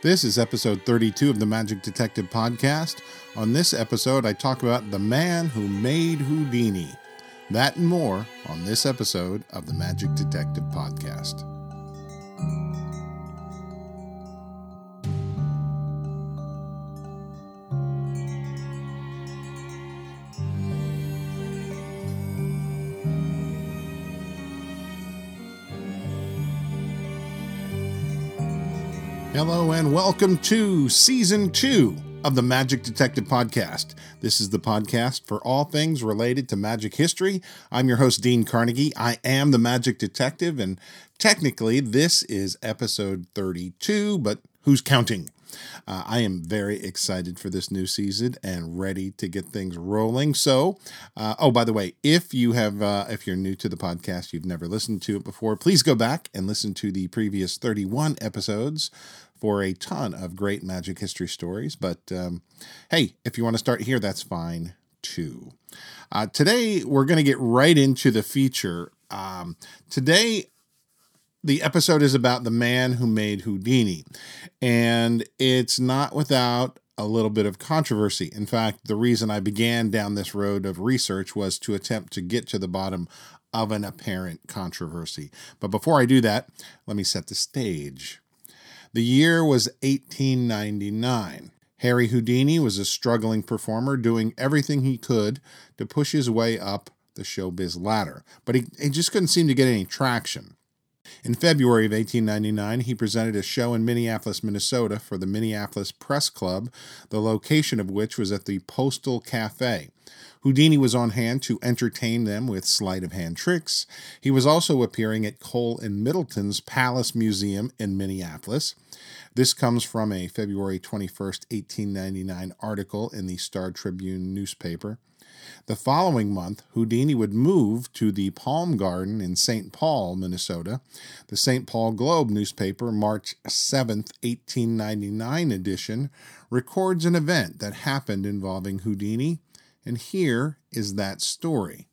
This is episode 32 of the Magic Detective Podcast. On this episode, I talk about the man who made Houdini. That and more on this episode of the Magic Detective Podcast. Hello, and welcome to season two of the Magic Detective Podcast. This is the podcast for all things related to magic history. I'm your host, Dean Carnegie. I am the Magic Detective, and technically, this is episode 32, but who's counting? Uh, I am very excited for this new season and ready to get things rolling. So, uh, oh, by the way, if you have, uh, if you're new to the podcast, you've never listened to it before, please go back and listen to the previous 31 episodes for a ton of great magic history stories. But um, hey, if you want to start here, that's fine too. Uh, today, we're going to get right into the feature. Um, today, the episode is about the man who made Houdini, and it's not without a little bit of controversy. In fact, the reason I began down this road of research was to attempt to get to the bottom of an apparent controversy. But before I do that, let me set the stage. The year was 1899. Harry Houdini was a struggling performer doing everything he could to push his way up the showbiz ladder, but he, he just couldn't seem to get any traction. In February of 1899, he presented a show in Minneapolis, Minnesota for the Minneapolis Press Club, the location of which was at the Postal Cafe. Houdini was on hand to entertain them with sleight of hand tricks. He was also appearing at Kohl and Middleton's Palace Museum in Minneapolis. This comes from a February 21st, 1899 article in the Star Tribune newspaper. The following month, Houdini would move to the Palm Garden in St. Paul, Minnesota. The St. Paul Globe newspaper, March 7, 1899 edition, records an event that happened involving Houdini, and here is that story.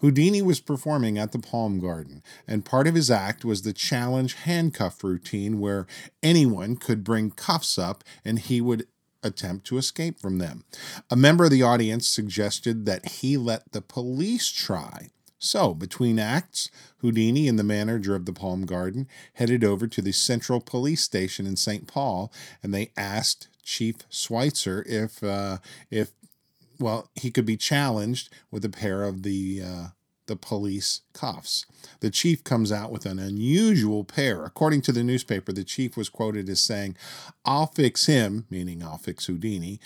Houdini was performing at the Palm Garden, and part of his act was the challenge handcuff routine where anyone could bring cuffs up and he would attempt to escape from them. A member of the audience suggested that he let the police try. So, between acts, Houdini and the manager of the Palm Garden headed over to the Central Police Station in St. Paul, and they asked Chief Schweitzer if, uh, if, well, he could be challenged with a pair of the uh, the police cuffs. The chief comes out with an unusual pair. According to the newspaper, the chief was quoted as saying, I'll fix him, meaning I'll fix Houdini.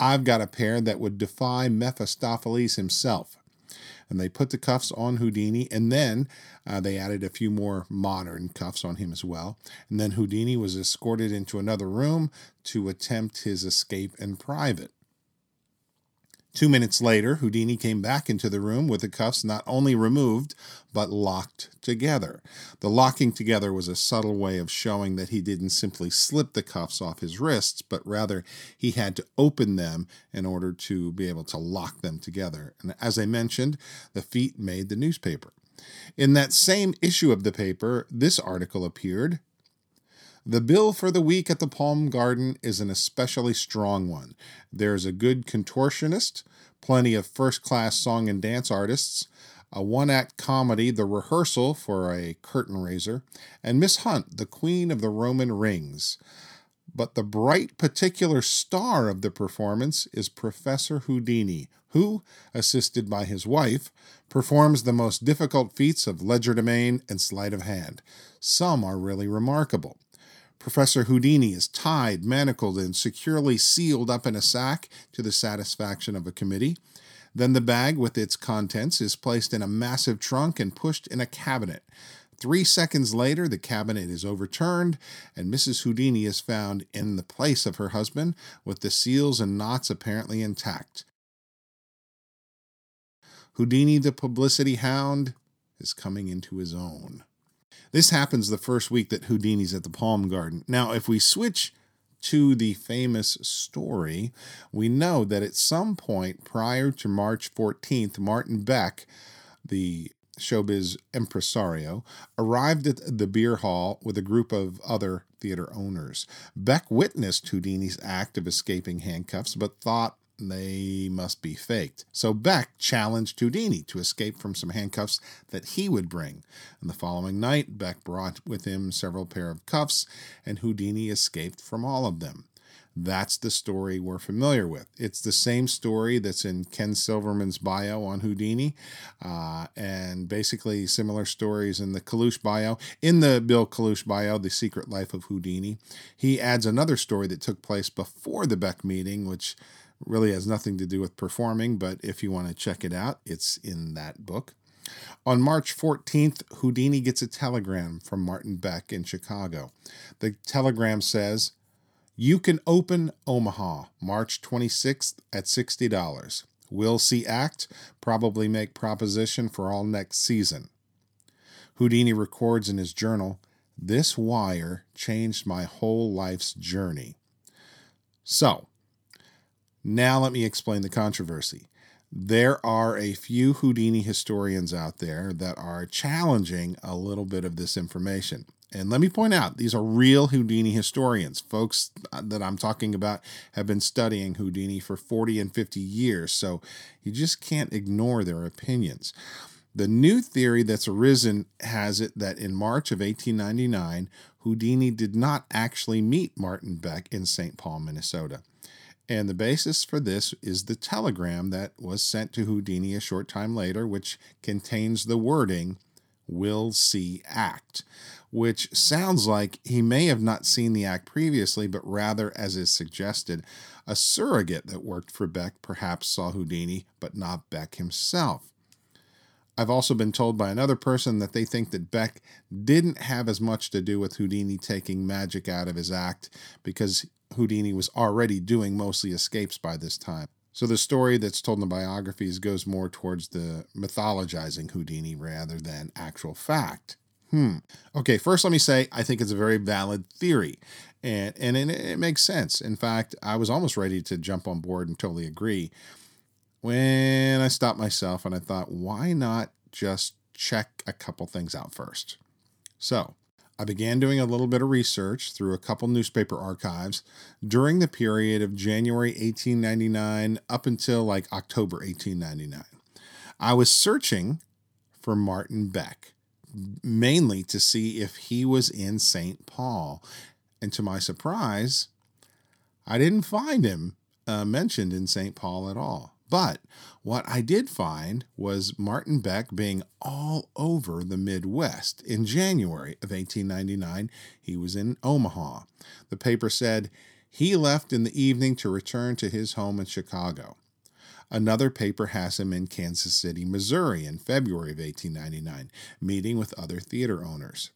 I've got a pair that would defy Mephistopheles himself. And they put the cuffs on Houdini, and then uh, they added a few more modern cuffs on him as well. And then Houdini was escorted into another room to attempt his escape in private. Two minutes later, Houdini came back into the room with the cuffs not only removed, but locked together. The locking together was a subtle way of showing that he didn't simply slip the cuffs off his wrists, but rather he had to open them in order to be able to lock them together. And as I mentioned, the feat made the newspaper. In that same issue of the paper, this article appeared the bill for the week at the Palm Garden is an especially strong one. There's a good contortionist, plenty of first class song and dance artists, a one act comedy, The Rehearsal for a curtain raiser, and Miss Hunt, the Queen of the Roman Rings. But the bright particular star of the performance is Professor Houdini, who, assisted by his wife, performs the most difficult feats of legerdemain and sleight of hand. Some are really remarkable. Professor Houdini is tied, manacled, and securely sealed up in a sack to the satisfaction of a committee. Then the bag with its contents is placed in a massive trunk and pushed in a cabinet. Three seconds later, the cabinet is overturned, and Mrs. Houdini is found in the place of her husband, with the seals and knots apparently intact. Houdini, the publicity hound, is coming into his own. This happens the first week that Houdini's at the Palm Garden. Now, if we switch to the famous story, we know that at some point prior to March 14th, Martin Beck, the showbiz impresario, arrived at the beer hall with a group of other theater owners. Beck witnessed Houdini's act of escaping handcuffs, but thought they must be faked. So Beck challenged Houdini to escape from some handcuffs that he would bring. And the following night, Beck brought with him several pair of cuffs, and Houdini escaped from all of them. That's the story we're familiar with. It's the same story that's in Ken Silverman's bio on Houdini, uh, and basically similar stories in the Kalush bio. In the Bill Kalush bio, The Secret Life of Houdini, he adds another story that took place before the Beck meeting, which really has nothing to do with performing, but if you want to check it out, it's in that book. On March 14th, Houdini gets a telegram from Martin Beck in Chicago. The telegram says, you can open Omaha March 26th at $60. Will see act, probably make proposition for all next season. Houdini records in his journal, This wire changed my whole life's journey. So, now let me explain the controversy. There are a few Houdini historians out there that are challenging a little bit of this information. And let me point out, these are real Houdini historians. Folks uh, that I'm talking about have been studying Houdini for 40 and 50 years, so you just can't ignore their opinions. The new theory that's arisen has it that in March of 1899, Houdini did not actually meet Martin Beck in St. Paul, Minnesota. And the basis for this is the telegram that was sent to Houdini a short time later, which contains the wording, will see act which sounds like he may have not seen the act previously, but rather, as is suggested, a surrogate that worked for Beck perhaps saw Houdini, but not Beck himself. I've also been told by another person that they think that Beck didn't have as much to do with Houdini taking magic out of his act because Houdini was already doing mostly escapes by this time. So the story that's told in the biographies goes more towards the mythologizing Houdini rather than actual fact. Hmm. Okay, first let me say I think it's a very valid theory. And and it, it makes sense. In fact, I was almost ready to jump on board and totally agree when I stopped myself and I thought, why not just check a couple things out first? So, I began doing a little bit of research through a couple newspaper archives during the period of January 1899 up until like October 1899. I was searching for Martin Beck mainly to see if he was in St. Paul. And to my surprise, I didn't find him uh, mentioned in St. Paul at all. But what I did find was Martin Beck being all over the Midwest. In January of 1899, he was in Omaha. The paper said he left in the evening to return to his home in Chicago. Another paper has him in Kansas City, Missouri in February of 1899, meeting with other theater owners.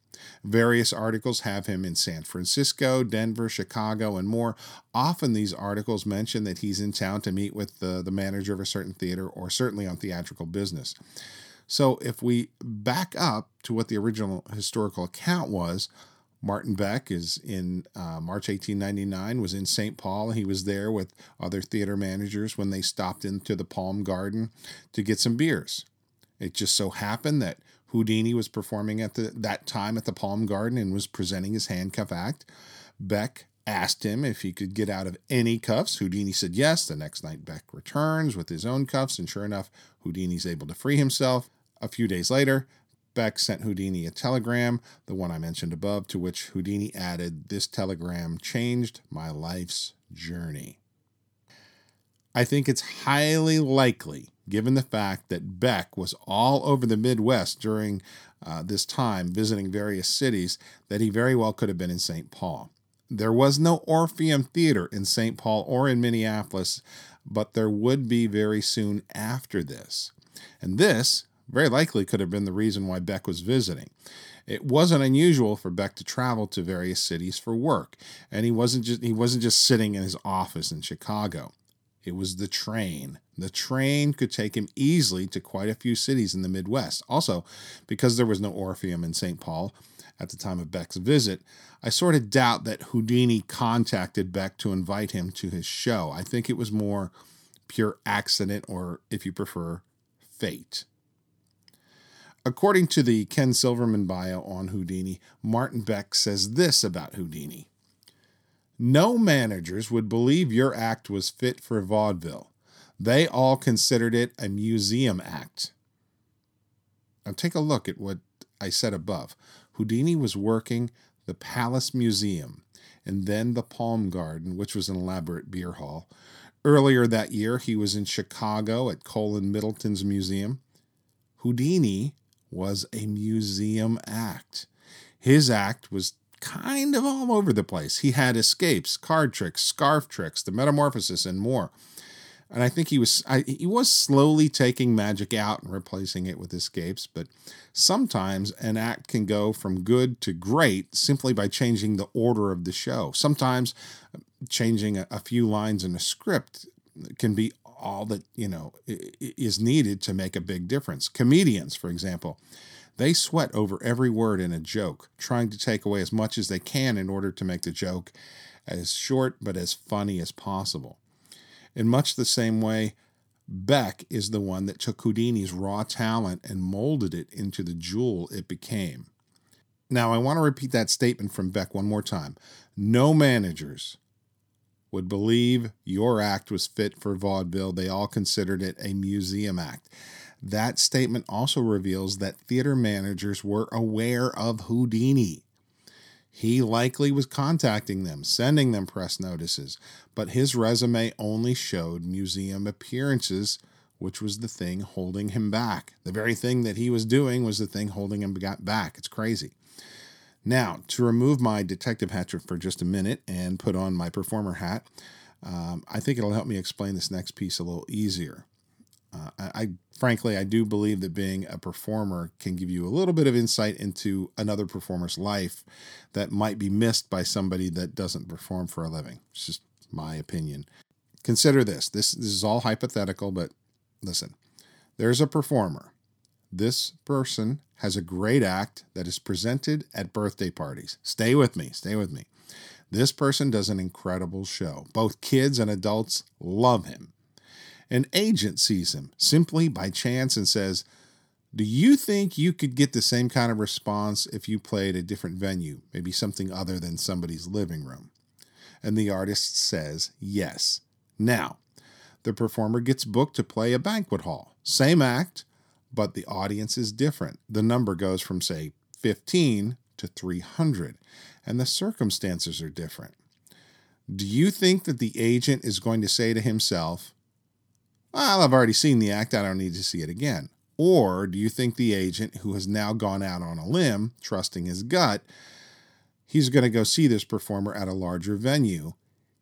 Various articles have him in San Francisco, Denver, Chicago, and more. Often these articles mention that he's in town to meet with the, the manager of a certain theater or certainly on theatrical business. So if we back up to what the original historical account was, Martin Beck is in uh, March 1899 was in St. Paul. He was there with other theater managers when they stopped into the Palm Garden to get some beers. It just so happened that Houdini was performing at the, that time at the Palm Garden and was presenting his handcuff act. Beck asked him if he could get out of any cuffs. Houdini said yes. The next night, Beck returns with his own cuffs, and sure enough, Houdini's able to free himself. A few days later, Beck sent Houdini a telegram, the one I mentioned above, to which Houdini added, This telegram changed my life's journey. I think it's highly likely, given the fact that Beck was all over the Midwest during uh, this time, visiting various cities, that he very well could have been in St. Paul. There was no Orpheum Theater in St. Paul or in Minneapolis, but there would be very soon after this. And this very likely could have been the reason why Beck was visiting. It wasn't unusual for Beck to travel to various cities for work, and he wasn't just he wasn't just sitting in his office in Chicago. It was the train. The train could take him easily to quite a few cities in the Midwest. Also, because there was no Orpheum in St. Paul at the time of Beck's visit, I sort of doubt that Houdini contacted Beck to invite him to his show. I think it was more pure accident, or if you prefer, fate. According to the Ken Silverman bio on Houdini, Martin Beck says this about Houdini No managers would believe your act was fit for vaudeville. They all considered it a museum act. Now take a look at what I said above. Houdini was working the Palace Museum and then the Palm Garden, which was an elaborate beer hall. Earlier that year, he was in Chicago at Kohl and Middleton's museum. Houdini was a museum act. His act was kind of all over the place. He had escapes, card tricks, scarf tricks, the metamorphosis, and more. And I think he was I, he was slowly taking magic out and replacing it with escapes. But sometimes an act can go from good to great simply by changing the order of the show. Sometimes uh, changing a, a few lines in a script can be all that you know is needed to make a big difference. Comedians, for example, they sweat over every word in a joke, trying to take away as much as they can in order to make the joke as short but as funny as possible. In much the same way, Beck is the one that took Houdini's raw talent and molded it into the jewel it became. Now, I want to repeat that statement from Beck one more time. No managers would believe your act was fit for vaudeville. They all considered it a museum act. That statement also reveals that theater managers were aware of Houdini. He likely was contacting them, sending them press notices, but his resume only showed museum appearances, which was the thing holding him back. The very thing that he was doing was the thing holding him back. It's crazy. Now, to remove my detective hat for just a minute and put on my performer hat, um, I think it'll help me explain this next piece a little easier. Uh, I, I, frankly, I do believe that being a performer can give you a little bit of insight into another performer's life that might be missed by somebody that doesn't perform for a living. It's just my opinion. Consider this. This this is all hypothetical, but listen. There's a performer. This person has a great act that is presented at birthday parties. Stay with me, stay with me. This person does an incredible show. Both kids and adults love him. An agent sees him simply by chance and says, Do you think you could get the same kind of response if you played a different venue, maybe something other than somebody's living room? And the artist says, Yes. Now, the performer gets booked to play a banquet hall. Same act, but the audience is different. The number goes from, say, 15 to 300, and the circumstances are different. Do you think that the agent is going to say to himself, Well, I've already seen the act, I don't need to see it again? Or do you think the agent, who has now gone out on a limb, trusting his gut, he's going to go see this performer at a larger venue?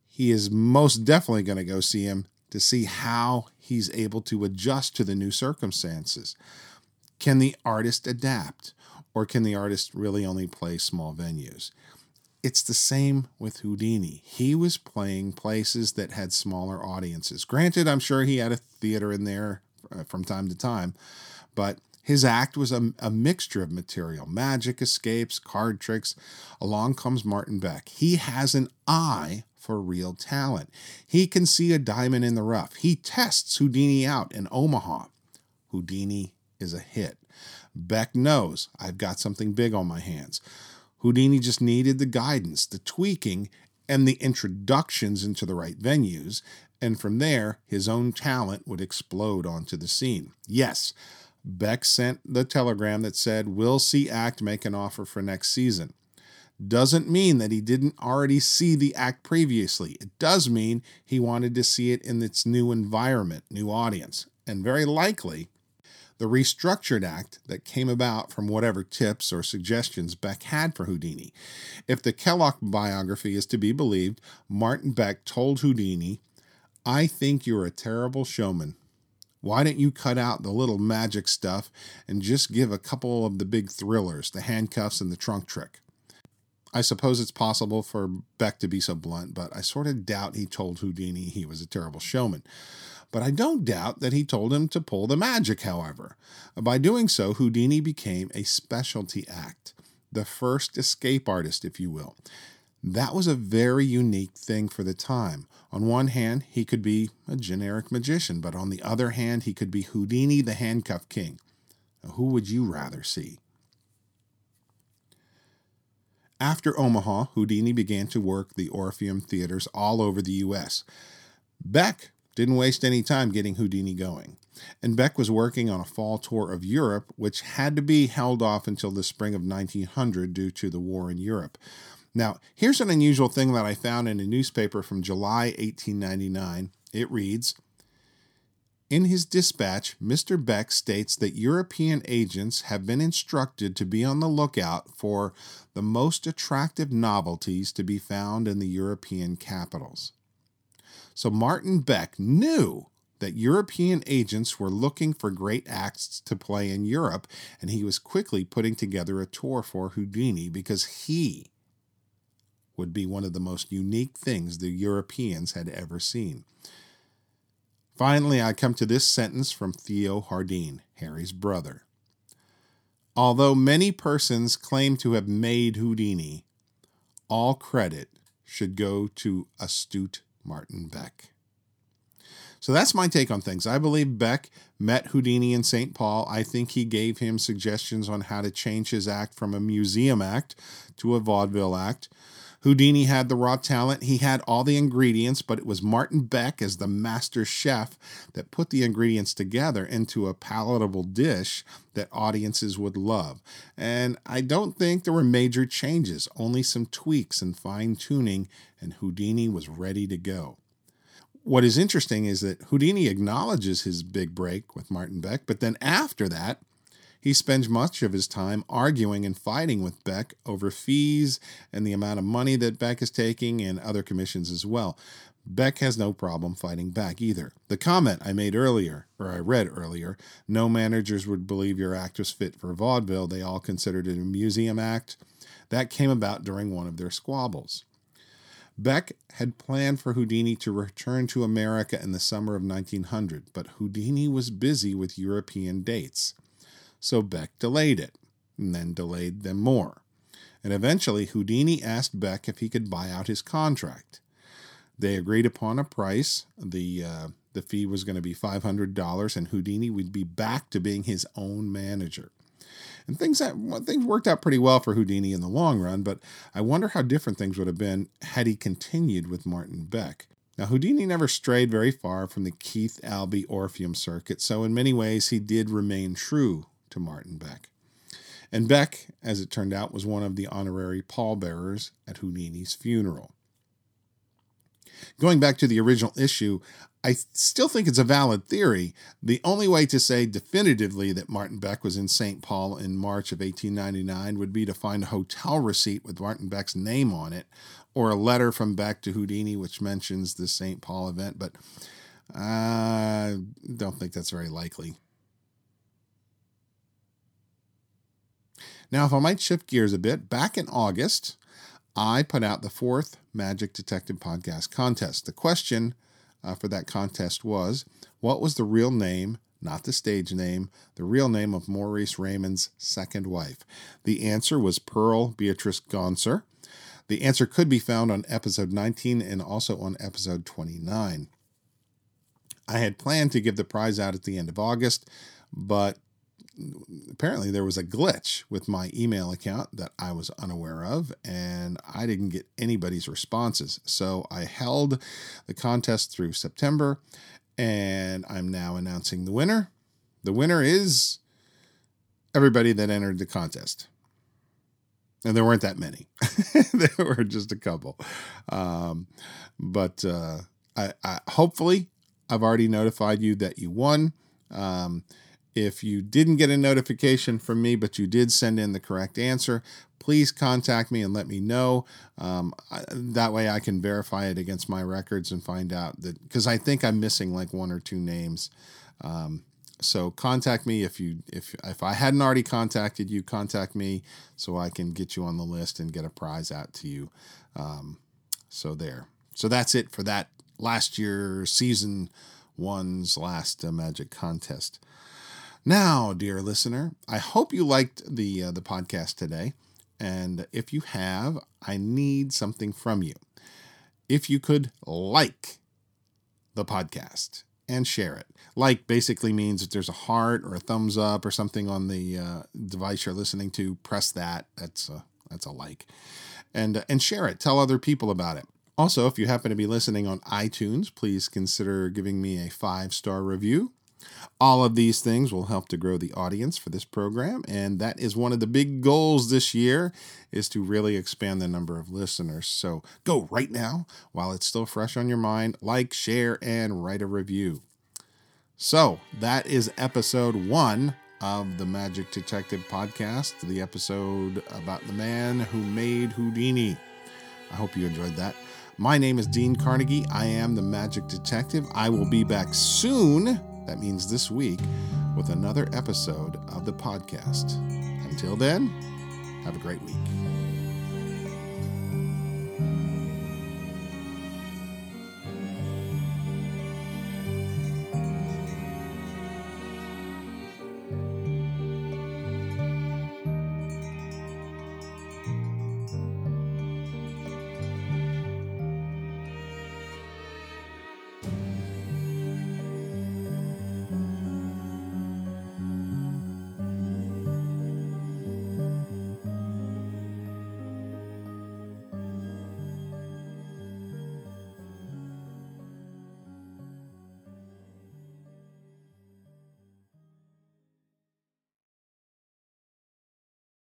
He is most definitely going to go see him to see how he's able to adjust to the new circumstances. Can the artist adapt, or can the artist really only play small venues? It's the same with Houdini. He was playing places that had smaller audiences. Granted, I'm sure he had a theater in there uh, from time to time, but his act was a, a, mixture of material magic, escapes, card tricks. Along comes Martin Beck. He has an eye for real talent. He can see a diamond in the rough. He tests Houdini out in Omaha. Houdini is a hit. Beck knows I've got something big on my hands. Houdini just needed the guidance, the tweaking, and the introductions into the right venues, and from there, his own talent would explode onto the scene. Yes, Beck sent the telegram that said, We'll see Act make an offer for next season doesn't mean that he didn't already see the act previously. It does mean he wanted to see it in its new environment, new audience, and very likely the restructured act that came about from whatever tips or suggestions Beck had for Houdini. If the Kellock biography is to be believed, Martin Beck told Houdini, I think you're a terrible showman. Why don't you cut out the little magic stuff and just give a couple of the big thrillers, the handcuffs and the trunk trick? I suppose it's possible for Beck to be so blunt, but I sort of doubt he told Houdini he was a terrible showman. But I don't doubt that he told him to pull the magic, however. By doing so, Houdini became a specialty act, the first escape artist, if you will. That was a very unique thing for the time. On one hand, he could be a generic magician, but on the other hand, he could be Houdini the handcuff king. Who would you rather see? After Omaha, Houdini began to work the Orpheum theaters all over the U.S. Beck didn't waste any time getting Houdini going, and Beck was working on a fall tour of Europe, which had to be held off until the spring of 1900 due to the war in Europe. Now, here's an unusual thing that I found in a newspaper from July 1899. It reads in his dispatch, Mr. Beck states that European agents have been instructed to be on the lookout for the most attractive novelties to be found in the European capitals. So Martin Beck knew that European agents were looking for great acts to play in Europe, and he was quickly putting together a tour for Houdini because he would be one of the most unique things the Europeans had ever seen. Finally, I come to this sentence from Theo Hardeen, Harry's brother. Although many persons claim to have made Houdini, all credit should go to astute Martin Beck. So that's my take on things. I believe Beck met Houdini in St. Paul. I think he gave him suggestions on how to change his act from a museum act to a vaudeville act. Houdini had the raw talent, he had all the ingredients, but it was Martin Beck as the master chef that put the ingredients together into a palatable dish that audiences would love. And I don't think there were major changes, only some tweaks and fine tuning, and Houdini was ready to go. What is interesting is that Houdini acknowledges his big break with Martin Beck, but then after that, he spends much of his time arguing and fighting with Beck over fees and the amount of money that Beck is taking and other commissions as well. Beck has no problem fighting back either. The comment I made earlier, or I read earlier, no managers would believe your act was fit for vaudeville. They all considered it a museum act. That came about during one of their squabbles. Beck had planned for Houdini to return to America in the summer of 1900, but Houdini was busy with European dates so Beck delayed it, and then delayed them more. And eventually, Houdini asked Beck if he could buy out his contract. They agreed upon a price. The uh, the fee was going to be five hundred dollars, and Houdini would be back to being his own manager. And things that things worked out pretty well for Houdini in the long run, but I wonder how different things would have been had he continued with Martin Beck. Now, Houdini never strayed very far from the Keith Albee Orpheum circuit, so in many ways he did remain true to Martin Beck. And Beck, as it turned out, was one of the honorary pallbearers at Houdini's funeral. Going back to the original issue, I still think it's a valid theory. The only way to say definitively that Martin Beck was in St. Paul in March of 1899 would be to find a hotel receipt with Martin Beck's name on it, or a letter from Beck to Houdini which mentions the St. Paul event, but I don't think that's very likely. Now, if I might shift gears a bit, back in August, I put out the fourth Magic Detective Podcast contest. The question uh, for that contest was what was the real name, not the stage name, the real name of Maurice Raymond's second wife? The answer was Pearl Beatrice Gonser. The answer could be found on episode 19 and also on episode 29. I had planned to give the prize out at the end of August, but apparently there was a glitch with my email account that I was unaware of, and I didn't get anybody's responses. So I held the contest through September, and I'm now announcing the winner. The winner is everybody that entered the contest. And there weren't that many, there were just a couple. Um, but uh, I, I, hopefully, I've already notified you that you won. Um, if you didn't get a notification from me, but you did send in the correct answer, please contact me and let me know. Um, I, that way I can verify it against my records and find out that because I think I'm missing like one or two names. Um, so contact me if you if if I hadn't already contacted you, contact me so I can get you on the list and get a prize out to you. Um, so there. So that's it for that last year season one's last uh, magic contest. Now, dear listener, I hope you liked the uh, the podcast today, and if you have, I need something from you. If you could like the podcast and share it. Like basically means if there's a heart or a thumbs up or something on the uh, device you're listening to, press that. That's a, that's a like. And, uh, and share it. Tell other people about it. Also, if you happen to be listening on iTunes, please consider giving me a five star review. All of these things will help to grow the audience for this program, and that is one of the big goals this year is to really expand the number of listeners. So go right now while it's still fresh on your mind, like, share, and write a review. So that is episode one of the Magic Detective podcast, the episode about the man who made Houdini. I hope you enjoyed that. My name is Dean Carnegie. I am the Magic Detective. I will be back soon that means this week, with another episode of the podcast. Until then, have a great week.